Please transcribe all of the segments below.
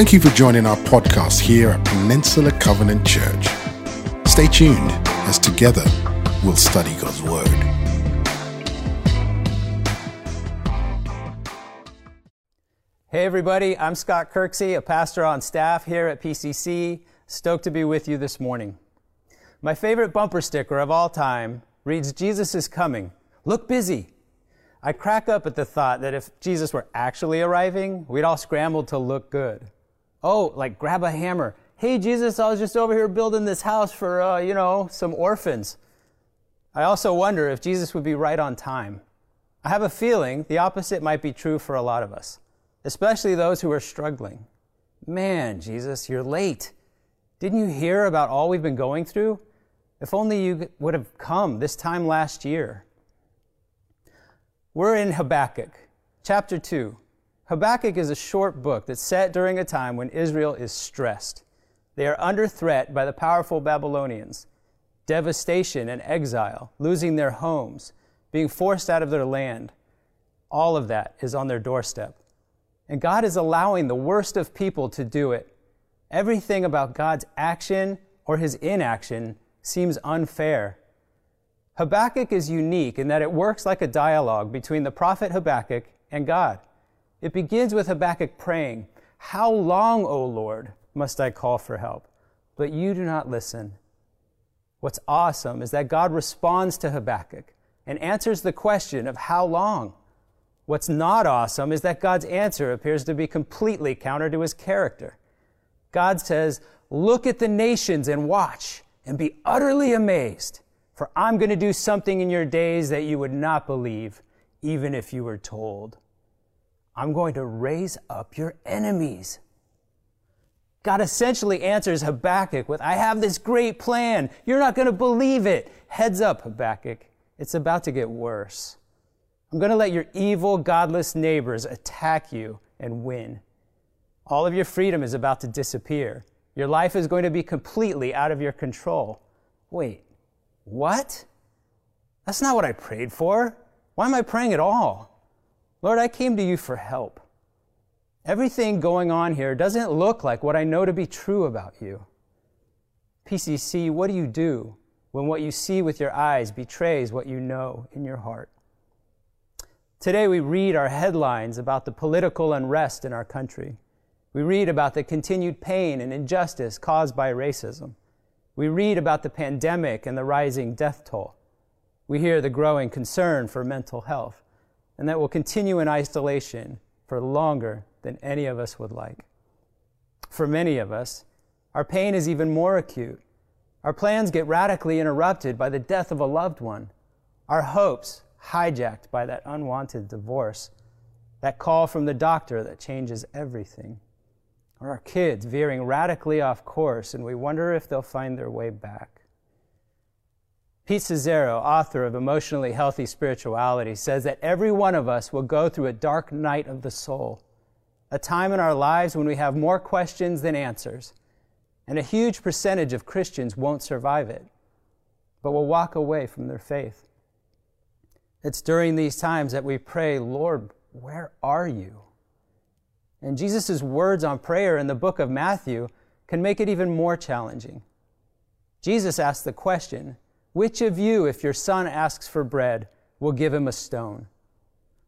Thank you for joining our podcast here at Peninsula Covenant Church. Stay tuned as together we'll study God's Word. Hey, everybody, I'm Scott Kirksey, a pastor on staff here at PCC. Stoked to be with you this morning. My favorite bumper sticker of all time reads Jesus is coming. Look busy. I crack up at the thought that if Jesus were actually arriving, we'd all scramble to look good. Oh, like grab a hammer. Hey, Jesus, I was just over here building this house for, uh, you know, some orphans. I also wonder if Jesus would be right on time. I have a feeling the opposite might be true for a lot of us, especially those who are struggling. Man, Jesus, you're late. Didn't you hear about all we've been going through? If only you would have come this time last year. We're in Habakkuk, chapter 2. Habakkuk is a short book that's set during a time when Israel is stressed. They are under threat by the powerful Babylonians, devastation and exile, losing their homes, being forced out of their land. All of that is on their doorstep. And God is allowing the worst of people to do it. Everything about God's action or his inaction seems unfair. Habakkuk is unique in that it works like a dialogue between the prophet Habakkuk and God. It begins with Habakkuk praying, How long, O Lord, must I call for help? But you do not listen. What's awesome is that God responds to Habakkuk and answers the question of how long. What's not awesome is that God's answer appears to be completely counter to his character. God says, Look at the nations and watch and be utterly amazed, for I'm going to do something in your days that you would not believe, even if you were told. I'm going to raise up your enemies. God essentially answers Habakkuk with, I have this great plan. You're not going to believe it. Heads up, Habakkuk. It's about to get worse. I'm going to let your evil, godless neighbors attack you and win. All of your freedom is about to disappear. Your life is going to be completely out of your control. Wait, what? That's not what I prayed for. Why am I praying at all? Lord, I came to you for help. Everything going on here doesn't look like what I know to be true about you. PCC, what do you do when what you see with your eyes betrays what you know in your heart? Today we read our headlines about the political unrest in our country. We read about the continued pain and injustice caused by racism. We read about the pandemic and the rising death toll. We hear the growing concern for mental health and that will continue in isolation for longer than any of us would like. For many of us, our pain is even more acute. Our plans get radically interrupted by the death of a loved one, our hopes hijacked by that unwanted divorce, that call from the doctor that changes everything, or our kids veering radically off course and we wonder if they'll find their way back. Pete Scazzero, author of Emotionally Healthy Spirituality, says that every one of us will go through a dark night of the soul, a time in our lives when we have more questions than answers, and a huge percentage of Christians won't survive it, but will walk away from their faith. It's during these times that we pray, Lord, where are you? And Jesus' words on prayer in the book of Matthew can make it even more challenging. Jesus asked the question, which of you, if your son asks for bread, will give him a stone?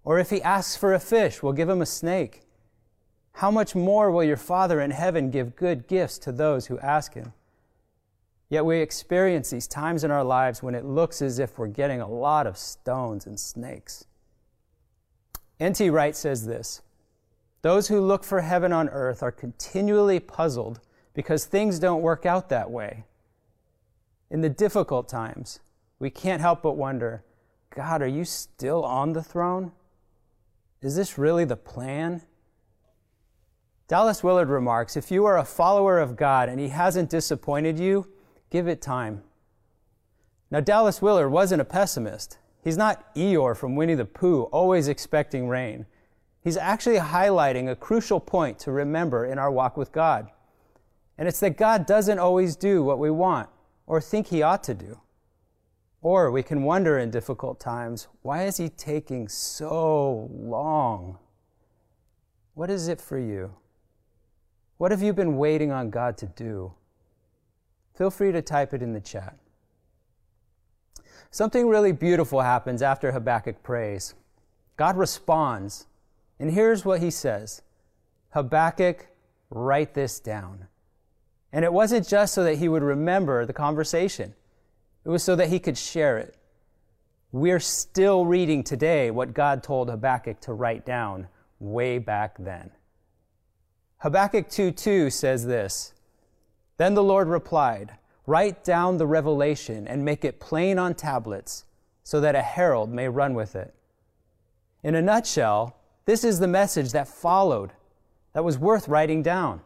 Or if he asks for a fish, will give him a snake? How much more will your Father in heaven give good gifts to those who ask him? Yet we experience these times in our lives when it looks as if we're getting a lot of stones and snakes. N.T. Wright says this Those who look for heaven on earth are continually puzzled because things don't work out that way. In the difficult times, we can't help but wonder God, are you still on the throne? Is this really the plan? Dallas Willard remarks If you are a follower of God and He hasn't disappointed you, give it time. Now, Dallas Willard wasn't a pessimist. He's not Eeyore from Winnie the Pooh, always expecting rain. He's actually highlighting a crucial point to remember in our walk with God. And it's that God doesn't always do what we want or think he ought to do. Or we can wonder in difficult times, why is he taking so long? What is it for you? What have you been waiting on God to do? Feel free to type it in the chat. Something really beautiful happens after Habakkuk prays. God responds, and here's what he says Habakkuk, write this down. And it wasn't just so that he would remember the conversation, it was so that he could share it. We're still reading today what God told Habakkuk to write down way back then. Habakkuk 2:2 says this Then the Lord replied, Write down the revelation and make it plain on tablets, so that a herald may run with it. In a nutshell, this is the message that followed, that was worth writing down.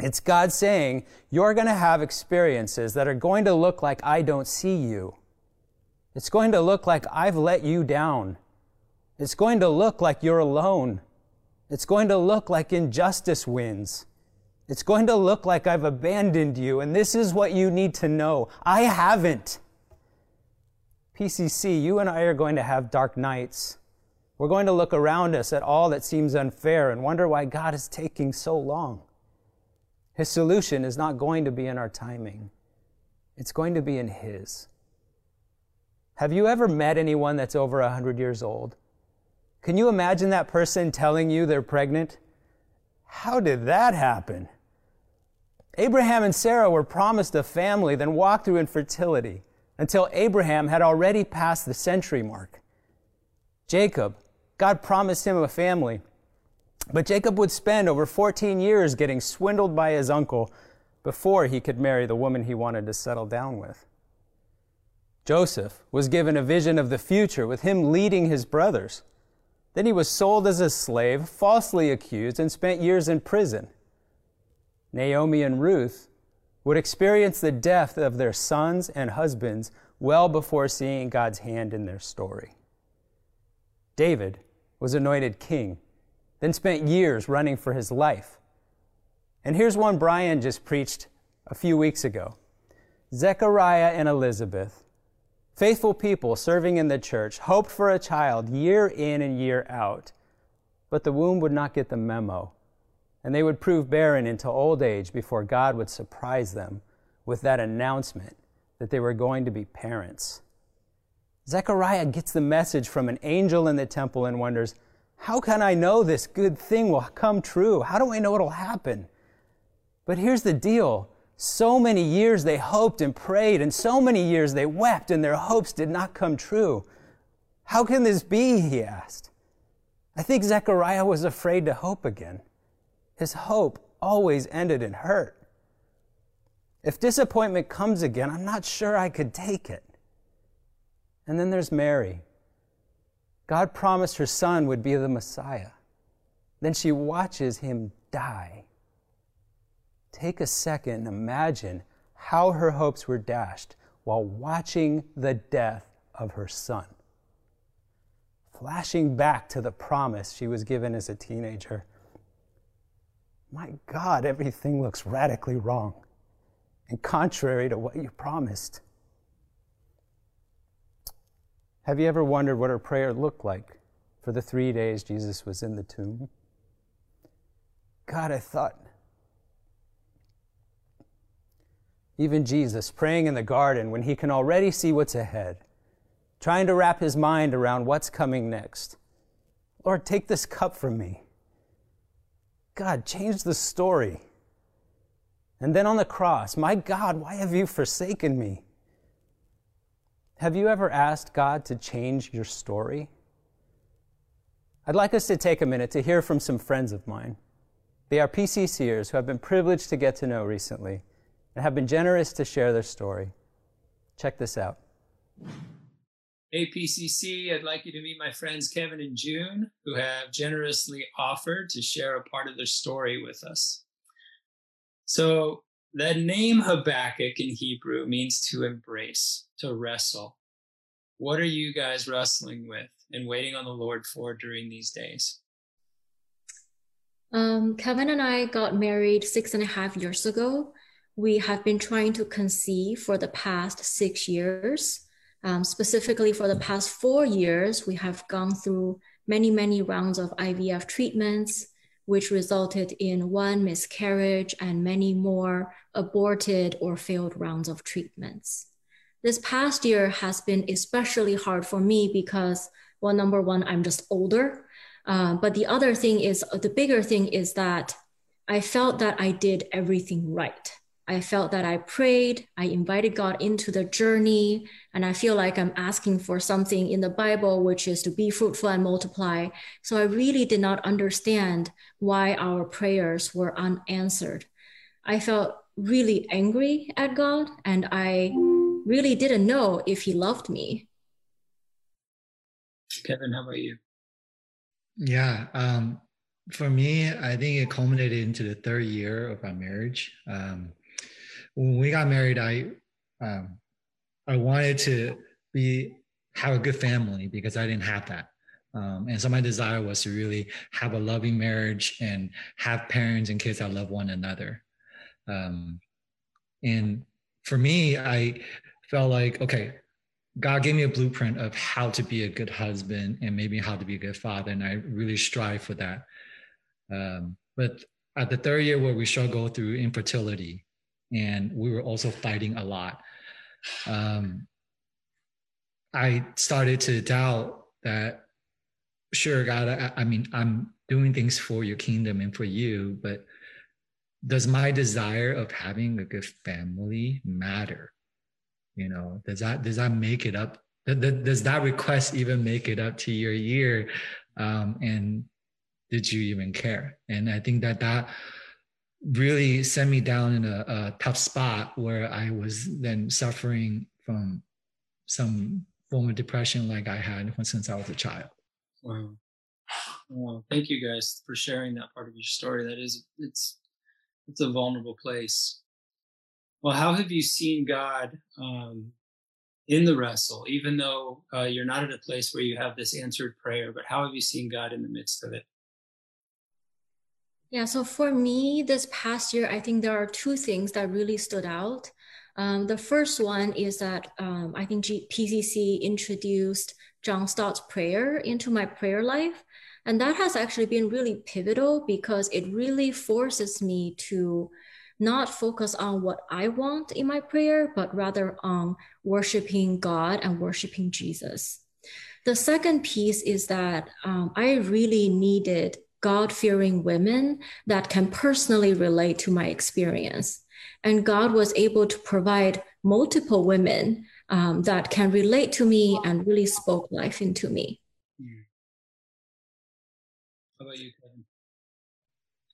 It's God saying, You're going to have experiences that are going to look like I don't see you. It's going to look like I've let you down. It's going to look like you're alone. It's going to look like injustice wins. It's going to look like I've abandoned you, and this is what you need to know. I haven't. PCC, you and I are going to have dark nights. We're going to look around us at all that seems unfair and wonder why God is taking so long. His solution is not going to be in our timing, it's going to be in His. Have you ever met anyone that's over 100 years old? Can you imagine that person telling you they're pregnant? How did that happen? Abraham and Sarah were promised a family, then walked through infertility until Abraham had already passed the century mark. Jacob, God promised him a family, but Jacob would spend over 14 years getting swindled by his uncle before he could marry the woman he wanted to settle down with. Joseph was given a vision of the future with him leading his brothers. Then he was sold as a slave, falsely accused, and spent years in prison. Naomi and Ruth would experience the death of their sons and husbands well before seeing God's hand in their story. David was anointed king then spent years running for his life. And here's one Brian just preached a few weeks ago Zechariah and Elizabeth, faithful people serving in the church, hoped for a child year in and year out, but the womb would not get the memo, and they would prove barren into old age before God would surprise them with that announcement that they were going to be parents. Zechariah gets the message from an angel in the temple and wonders, how can I know this good thing will come true? How do I know it'll happen? But here's the deal. So many years they hoped and prayed, and so many years they wept, and their hopes did not come true. How can this be? He asked. I think Zechariah was afraid to hope again. His hope always ended in hurt. If disappointment comes again, I'm not sure I could take it. And then there's Mary. God promised her son would be the Messiah. Then she watches him die. Take a second and imagine how her hopes were dashed while watching the death of her son. Flashing back to the promise she was given as a teenager. My God, everything looks radically wrong and contrary to what you promised. Have you ever wondered what her prayer looked like for the three days Jesus was in the tomb? God, I thought. Even Jesus praying in the garden when he can already see what's ahead, trying to wrap his mind around what's coming next. Lord, take this cup from me. God, change the story. And then on the cross, my God, why have you forsaken me? Have you ever asked God to change your story? I'd like us to take a minute to hear from some friends of mine. They are PCCers who have been privileged to get to know recently and have been generous to share their story. Check this out. Hey, PCC, I'd like you to meet my friends Kevin and June, who have generously offered to share a part of their story with us. So, the name Habakkuk in Hebrew means to embrace, to wrestle. What are you guys wrestling with and waiting on the Lord for during these days? Um, Kevin and I got married six and a half years ago. We have been trying to conceive for the past six years. Um, specifically, for the past four years, we have gone through many, many rounds of IVF treatments. Which resulted in one miscarriage and many more aborted or failed rounds of treatments. This past year has been especially hard for me because, well, number one, I'm just older. Uh, but the other thing is, the bigger thing is that I felt that I did everything right. I felt that I prayed, I invited God into the journey, and I feel like I'm asking for something in the Bible, which is to be fruitful and multiply. So I really did not understand why our prayers were unanswered. I felt really angry at God, and I really didn't know if He loved me. Kevin, how about you? Yeah, um, for me, I think it culminated into the third year of our marriage. Um, when we got married, I um, I wanted to be have a good family because I didn't have that. Um, and so my desire was to really have a loving marriage and have parents and kids that love one another. Um, and for me, I felt like, okay, God gave me a blueprint of how to be a good husband and maybe how to be a good father. And I really strive for that. Um, but at the third year where we struggle through infertility, and we were also fighting a lot. Um, I started to doubt that, sure, God, I, I mean, I'm doing things for your kingdom and for you, but does my desire of having a good family matter? You know, does that does that make it up? Does that request even make it up to your year? Um, and did you even care? And I think that that really sent me down in a, a, tough spot where I was then suffering from some form of depression like I had since I was a child. Wow. Well, thank you guys for sharing that part of your story. That is, it's, it's a vulnerable place. Well, how have you seen God um, in the wrestle, even though uh, you're not at a place where you have this answered prayer, but how have you seen God in the midst of it? Yeah, so for me, this past year, I think there are two things that really stood out. Um, the first one is that um, I think G- PCC introduced John Stott's prayer into my prayer life. And that has actually been really pivotal because it really forces me to not focus on what I want in my prayer, but rather on worshiping God and worshiping Jesus. The second piece is that um, I really needed God fearing women that can personally relate to my experience. And God was able to provide multiple women um, that can relate to me and really spoke life into me. How about you, Kevin?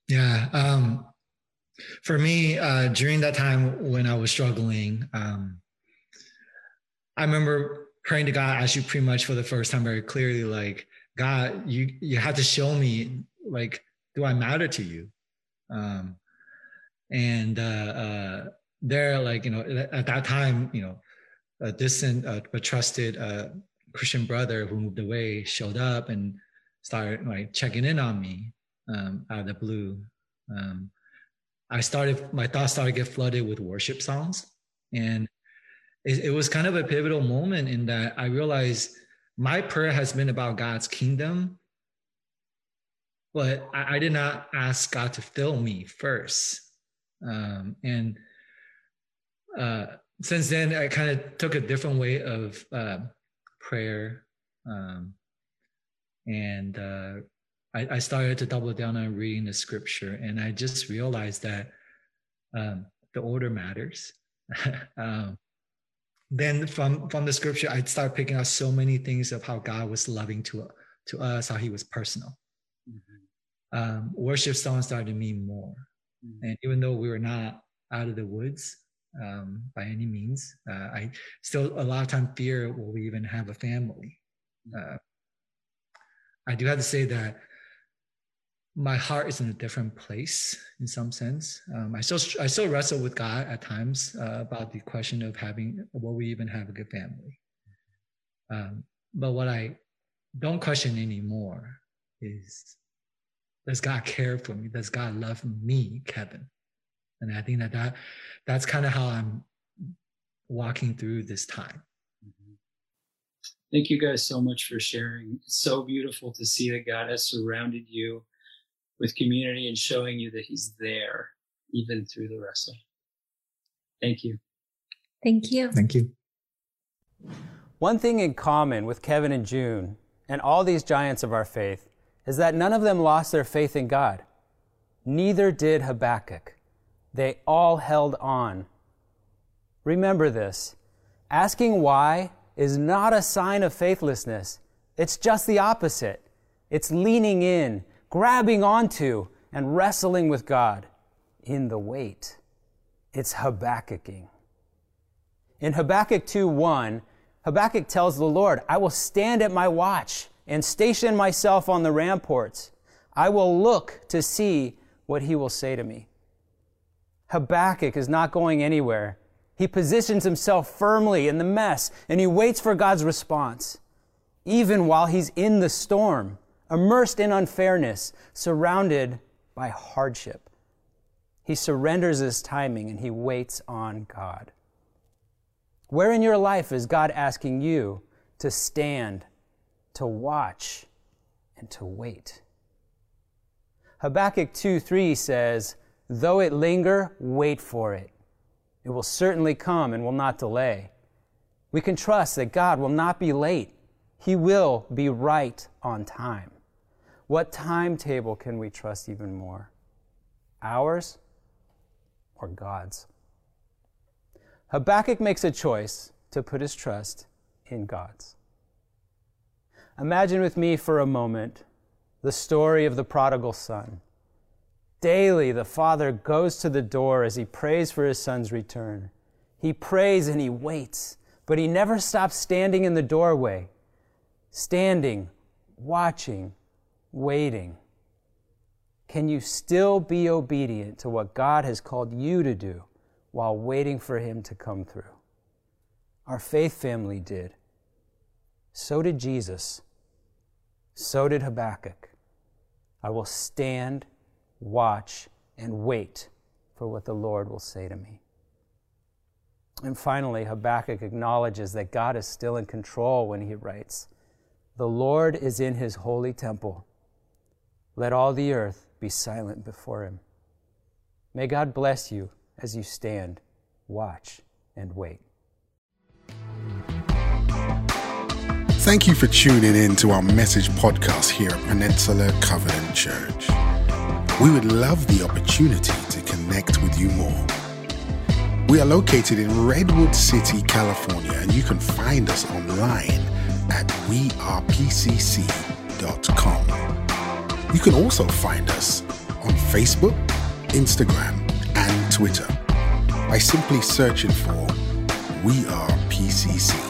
Yeah. Um, for me, uh, during that time when I was struggling, um, I remember praying to God actually pretty much for the first time very clearly, like, God, you you have to show me like do i matter to you? Um and uh, uh there like you know at that time you know a distant uh, but trusted uh christian brother who moved away showed up and started like checking in on me um out of the blue. Um i started my thoughts started get flooded with worship songs. And it, it was kind of a pivotal moment in that i realized my prayer has been about god's kingdom but I, I did not ask God to fill me first. Um, and uh, since then, I kind of took a different way of uh, prayer. Um, and uh, I, I, started to double down on reading the scripture. And I just realized that um, the order matters. um, then from from the scripture, I started picking out so many things of how God was loving to to us, how He was personal. Mm-hmm um, worship songs started to mean more. Mm-hmm. And even though we were not out of the woods um, by any means, uh, I still a lot of time fear will we even have a family. Mm-hmm. Uh, I do have to say that my heart is in a different place in some sense. Um, I still I still wrestle with God at times uh, about the question of having will we even have a good family. Um, but what I don't question anymore is does God care for me? Does God love me, Kevin? And I think that, that that's kind of how I'm walking through this time. Mm-hmm. Thank you guys so much for sharing. It's so beautiful to see that God has surrounded you with community and showing you that He's there even through the wrestling. Thank you. Thank you. Thank you. One thing in common with Kevin and June and all these giants of our faith is that none of them lost their faith in God. Neither did Habakkuk. They all held on. Remember this asking why is not a sign of faithlessness, it's just the opposite. It's leaning in, grabbing onto, and wrestling with God in the wait. It's Habakkuking. In Habakkuk 2 1, Habakkuk tells the Lord, I will stand at my watch and station myself on the ramparts. I will look to see what he will say to me. Habakkuk is not going anywhere. He positions himself firmly in the mess and he waits for God's response, even while he's in the storm, immersed in unfairness, surrounded by hardship. He surrenders his timing and he waits on God. Where in your life is God asking you to stand, to watch, and to wait? Habakkuk 2 3 says, Though it linger, wait for it. It will certainly come and will not delay. We can trust that God will not be late. He will be right on time. What timetable can we trust even more? Ours or God's? Habakkuk makes a choice to put his trust in God's. Imagine with me for a moment the story of the prodigal son. Daily, the father goes to the door as he prays for his son's return. He prays and he waits, but he never stops standing in the doorway, standing, watching, waiting. Can you still be obedient to what God has called you to do while waiting for him to come through? Our faith family did. So did Jesus. So did Habakkuk. I will stand, watch, and wait for what the Lord will say to me. And finally, Habakkuk acknowledges that God is still in control when he writes, The Lord is in his holy temple. Let all the earth be silent before him. May God bless you as you stand, watch, and wait. Thank you for tuning in to our message podcast here at Peninsula Covenant Church. We would love the opportunity to connect with you more. We are located in Redwood City, California, and you can find us online at wearepcc.com. You can also find us on Facebook, Instagram, and Twitter by simply searching for We Are PCC.